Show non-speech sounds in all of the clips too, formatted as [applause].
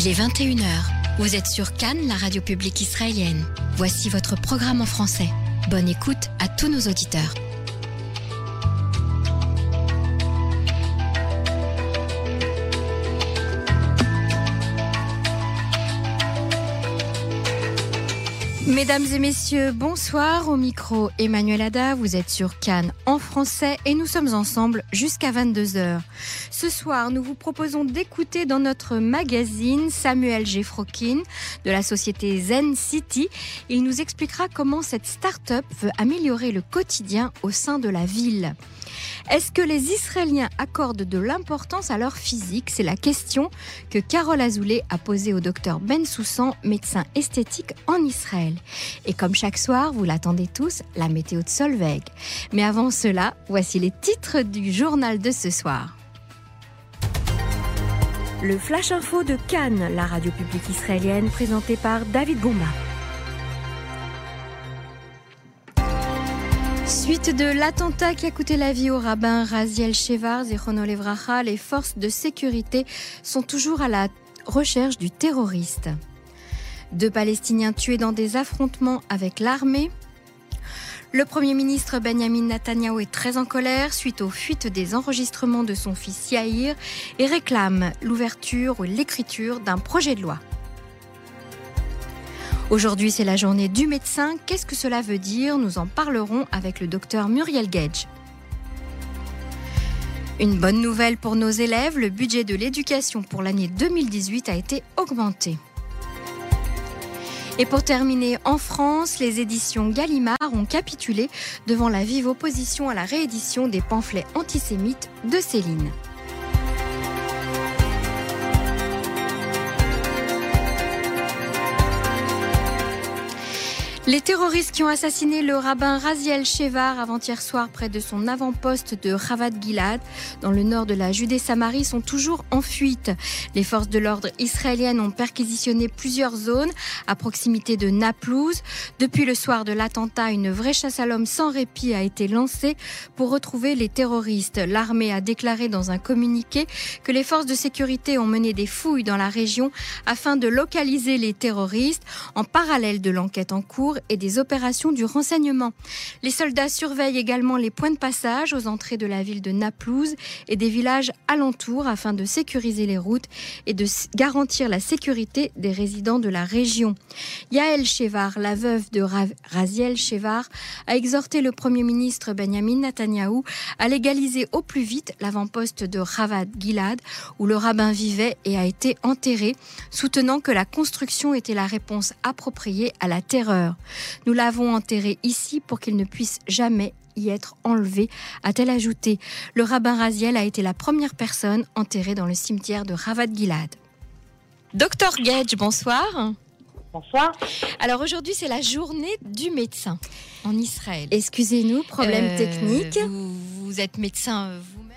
Il est 21h. Vous êtes sur Cannes, la radio publique israélienne. Voici votre programme en français. Bonne écoute à tous nos auditeurs. Mesdames et messieurs, bonsoir. Au micro, Emmanuel Ada, vous êtes sur Cannes en français et nous sommes ensemble jusqu'à 22h. Ce soir, nous vous proposons d'écouter dans notre magazine Samuel Geffrokin de la société Zen City. Il nous expliquera comment cette start-up veut améliorer le quotidien au sein de la ville. Est-ce que les Israéliens accordent de l'importance à leur physique? C'est la question que Carole Azoulay a posée au docteur Ben Soussan, médecin esthétique en Israël. Et comme chaque soir, vous l'attendez tous, la météo de Solveig. Mais avant cela, voici les titres du journal de ce soir. Le Flash Info de Cannes, la radio publique israélienne présentée par David Goumba. Suite de l'attentat qui a coûté la vie au rabbin Raziel Shevar, Zechono Levracha, les forces de sécurité sont toujours à la recherche du terroriste. Deux Palestiniens tués dans des affrontements avec l'armée. Le Premier ministre Benjamin Netanyahu est très en colère suite aux fuites des enregistrements de son fils Yair et réclame l'ouverture ou l'écriture d'un projet de loi. Aujourd'hui, c'est la journée du médecin. Qu'est-ce que cela veut dire? Nous en parlerons avec le docteur Muriel Gage. Une bonne nouvelle pour nos élèves, le budget de l'éducation pour l'année 2018 a été augmenté. Et pour terminer, en France, les éditions Gallimard ont capitulé devant la vive opposition à la réédition des pamphlets antisémites de Céline. Les terroristes qui ont assassiné le rabbin Raziel Shevar avant-hier soir près de son avant-poste de Ravat Gilad, dans le nord de la Judée-Samarie, sont toujours en fuite. Les forces de l'ordre israéliennes ont perquisitionné plusieurs zones à proximité de Naplouse. Depuis le soir de l'attentat, une vraie chasse à l'homme sans répit a été lancée pour retrouver les terroristes. L'armée a déclaré dans un communiqué que les forces de sécurité ont mené des fouilles dans la région afin de localiser les terroristes en parallèle de l'enquête en cours et des opérations du renseignement. Les soldats surveillent également les points de passage aux entrées de la ville de Naplouse et des villages alentours afin de sécuriser les routes et de garantir la sécurité des résidents de la région. Yael Shevar, la veuve de Raziel Shevar, a exhorté le Premier ministre Benjamin Netanyahou à légaliser au plus vite l'avant-poste de Ravat Gilad où le rabbin vivait et a été enterré, soutenant que la construction était la réponse appropriée à la terreur. Nous l'avons enterré ici pour qu'il ne puisse jamais y être enlevé, a-t-elle ajouté. Le rabbin Raziel a été la première personne enterrée dans le cimetière de Ravat Gilad. Docteur Gage, bonsoir. Bonsoir. Alors aujourd'hui, c'est la journée du médecin en Israël. Excusez-nous, problème Euh, technique. Vous, vous êtes médecin euh, vous-même?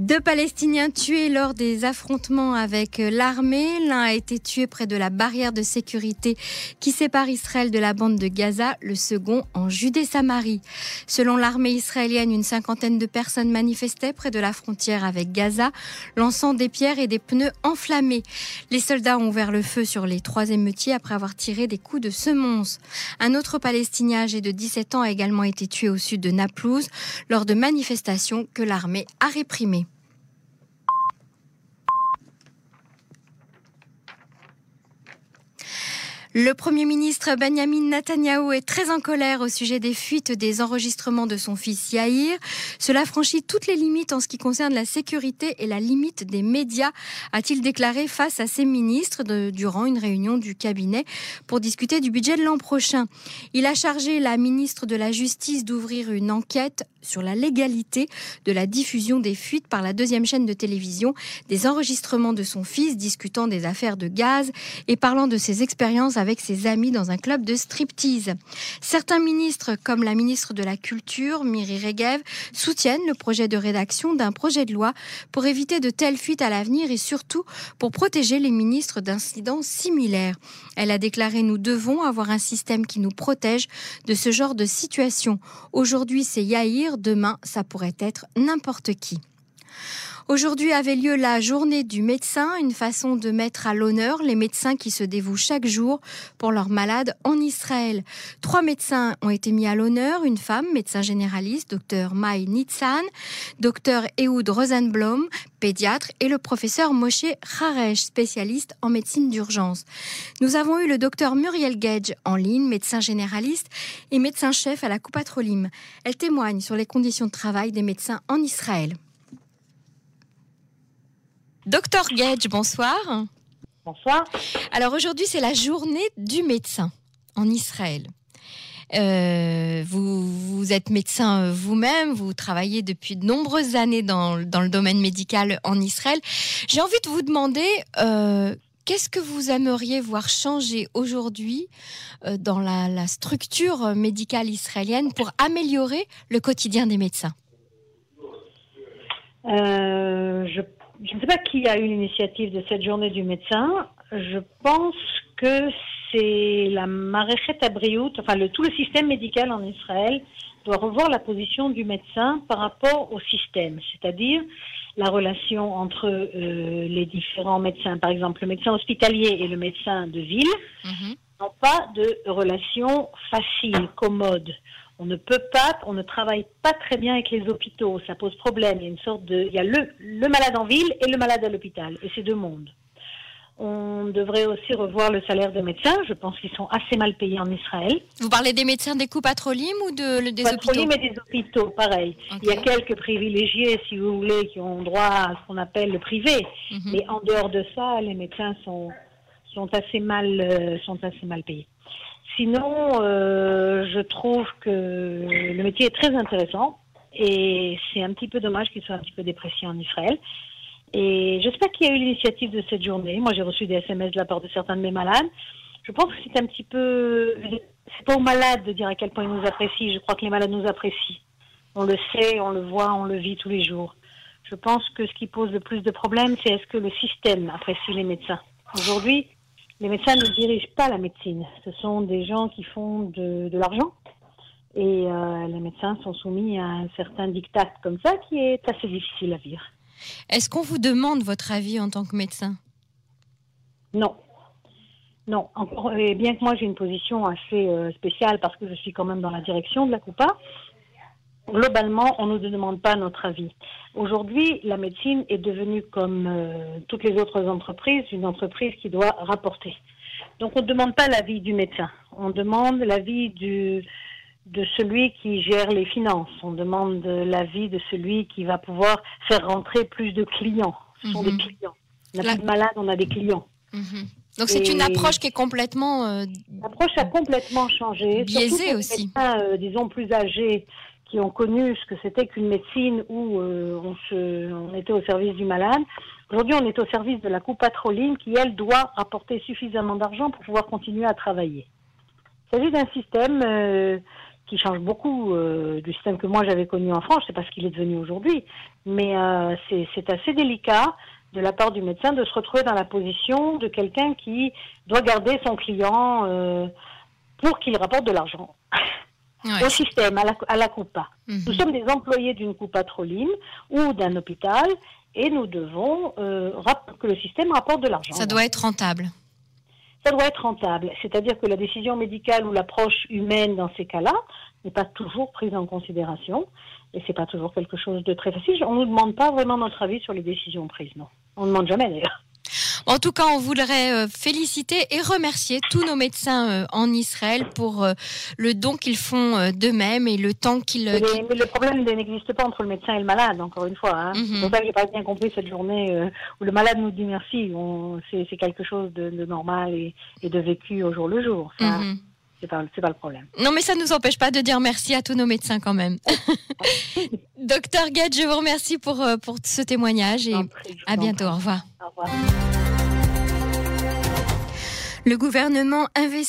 Deux Palestiniens tués lors des affrontements avec euh, l'armée. L'un a été tué près de la barrière de sécurité qui sépare Israël de la bande de Gaza, le second en Judée-Samarie. Selon l'armée israélienne, une cinquantaine de personnes manifestaient près de la frontière avec Gaza, lançant des pierres et des pneus enflammés. Les soldats ont ouvert le feu sur les trois émeutiers après avoir tiré des coups de semonce. Un autre Palestinien âgé de 17 ans a également été tué au sud de Naplouse lors de manifestations que l'armée a réprimées. Le Premier ministre Benjamin Netanyahou est très en colère au sujet des fuites des enregistrements de son fils Yair. Cela franchit toutes les limites en ce qui concerne la sécurité et la limite des médias, a-t-il déclaré face à ses ministres durant une réunion du cabinet pour discuter du budget de l'an prochain. Il a chargé la ministre de la Justice d'ouvrir une enquête sur la légalité de la diffusion des fuites par la deuxième chaîne de télévision des enregistrements de son fils discutant des affaires de gaz et parlant de ses expériences avec ses amis dans un club de striptease. Certains ministres, comme la ministre de la Culture, Miri Regev, soutiennent le projet de rédaction d'un projet de loi pour éviter de telles fuites à l'avenir et surtout pour protéger les ministres d'incidents similaires. Elle a déclaré Nous devons avoir un système qui nous protège de ce genre de situation. Aujourd'hui, c'est Yair, demain, ça pourrait être n'importe qui. Aujourd'hui avait lieu la journée du médecin, une façon de mettre à l'honneur les médecins qui se dévouent chaque jour pour leurs malades en Israël. Trois médecins ont été mis à l'honneur, une femme, médecin généraliste, docteur Mai Nitzan, docteur Ehud Rosenblom, pédiatre, et le professeur Moshe Haresh, spécialiste en médecine d'urgence. Nous avons eu le docteur Muriel Gage en ligne, médecin généraliste et médecin-chef à la Coupatrolim. Elle témoigne sur les conditions de travail des médecins en Israël. Docteur Gage, bonsoir. Bonsoir. Alors aujourd'hui, c'est la journée du médecin en Israël. Euh, vous, êtes médecin euh, vous-même, vous travaillez depuis de nombreuses années dans, le domaine médical en Israël. J'ai envie de vous demander, euh, qu'est-ce que vous aimeriez voir changer aujourd'hui dans la, structure médicale israélienne pour améliorer le quotidien des médecins? Je je ne sais pas qui a eu l'initiative de cette journée du médecin. Je pense que c'est la Maréchet Abriout, enfin le, tout le système médical en Israël doit revoir la position du médecin par rapport au système, c'est-à-dire la relation entre euh, les différents médecins, par exemple le médecin hospitalier et le médecin de ville, mhm. n'ont pas de relation facile, commode on ne peut pas, on ne travaille pas très bien avec les hôpitaux. Ça pose problème. Il y a une sorte de, il y a le, le malade en ville et le malade à l'hôpital. Et c'est deux mondes. On devrait aussi revoir le salaire des médecins. Je pense qu'ils sont assez mal payés en Israël. Vous parlez des médecins des coupes patrolim ou de, des hôpitaux et des hôpitaux, pareil. Il y a quelques privilégiés, si vous voulez, qui ont droit à ce qu'on appelle le privé. Mhm. Mais en dehors de ça, les médecins sont, sont, assez, mal, euh, sont assez mal payés. Sinon, euh, je trouve que le métier est très intéressant et c'est un petit peu dommage qu'il soit un petit peu déprécié en Israël. Et je sais pas qui a eu l'initiative de cette journée. Moi, j'ai reçu des SMS de la part de certains de mes malades. Je pense que c'est un petit peu, c'est pas aux malades de dire à quel point ils nous apprécient. Je crois que les malades nous apprécient. On le sait, on le voit, on le vit tous les jours. Je pense que ce qui pose le plus de problèmes, c'est est-ce que le système apprécie les médecins. Aujourd'hui, les médecins ne dirigent pas la médecine. Ce sont des gens qui font de, l'argent. Et euh, les médecins sont soumis à un certain diktat comme ça qui est assez difficile à vivre. Est-ce qu'on vous demande votre avis en tant que médecin? Non. Non. Et bien que moi j'ai une position assez euh, spéciale parce que je suis quand même dans la direction de la COUPA, globalement, on ne nous demande pas notre avis. Aujourd'hui, la médecine est devenue, comme euh, toutes les autres entreprises, une entreprise qui doit rapporter. Donc, on ne demande pas l'avis du médecin. On demande l'avis de celui qui gère les finances. On demande l'avis de celui qui va pouvoir faire rentrer plus de clients. Ce sont des mhm. clients. On n'a plus de malades, on a des clients. Mhm. Donc c'est une approche qui est complètement. Euh, L'approche a complètement changé. Biaisée aussi. Médecins, euh, disons plus âgés qui ont connu ce que c'était qu'une médecine où euh, on, était au service du malade. Aujourd'hui, on est au service de la coupe patroline qui, elle, doit apporter suffisamment d'argent pour pouvoir continuer à travailler. Il s'agit d'un système euh, qui change beaucoup euh, du système que moi j'avais connu en France. Je sais pas ce qu'il est devenu aujourd'hui, mais c'est assez délicat de la part du médecin de se retrouver dans la position de quelqu'un qui doit garder son client pour qu'il rapporte de l'argent [laughs] au système, à la, à la coupa. Mhm. Nous sommes des employés d'une coupa Troline ou d'un hôpital et nous devons euh, que le système rapporte de l'argent. Ça doit être rentable. Ça doit être rentable. C'est-à-dire que la décision médicale ou l'approche humaine dans ces cas-là n'est pas toujours prise en considération et c'est pas toujours quelque chose de très facile. On ne nous demande pas vraiment notre avis sur les décisions prises, non. On ne demande jamais d'ailleurs. En tout cas, on voudrait euh, féliciter et remercier tous nos médecins euh, en Israël pour euh, le don qu'ils font d'eux-mêmes et le temps qu'ils. Mais, le problème n'existe pas entre le médecin et le malade, encore une fois. Hein. Mm -hmm. j'ai pas bien compris cette journée où le malade nous dit merci. C'est quelque chose de, normal et, de vécu au jour le jour. Ça, mhm. C'est pas, pas, le problème. Non, mais ça ne nous empêche pas de dire merci à tous nos médecins quand même. [laughs] Docteur Gade, je vous remercie pour, pour ce témoignage et à bientôt. Au revoir. Au revoir. Le gouvernement investit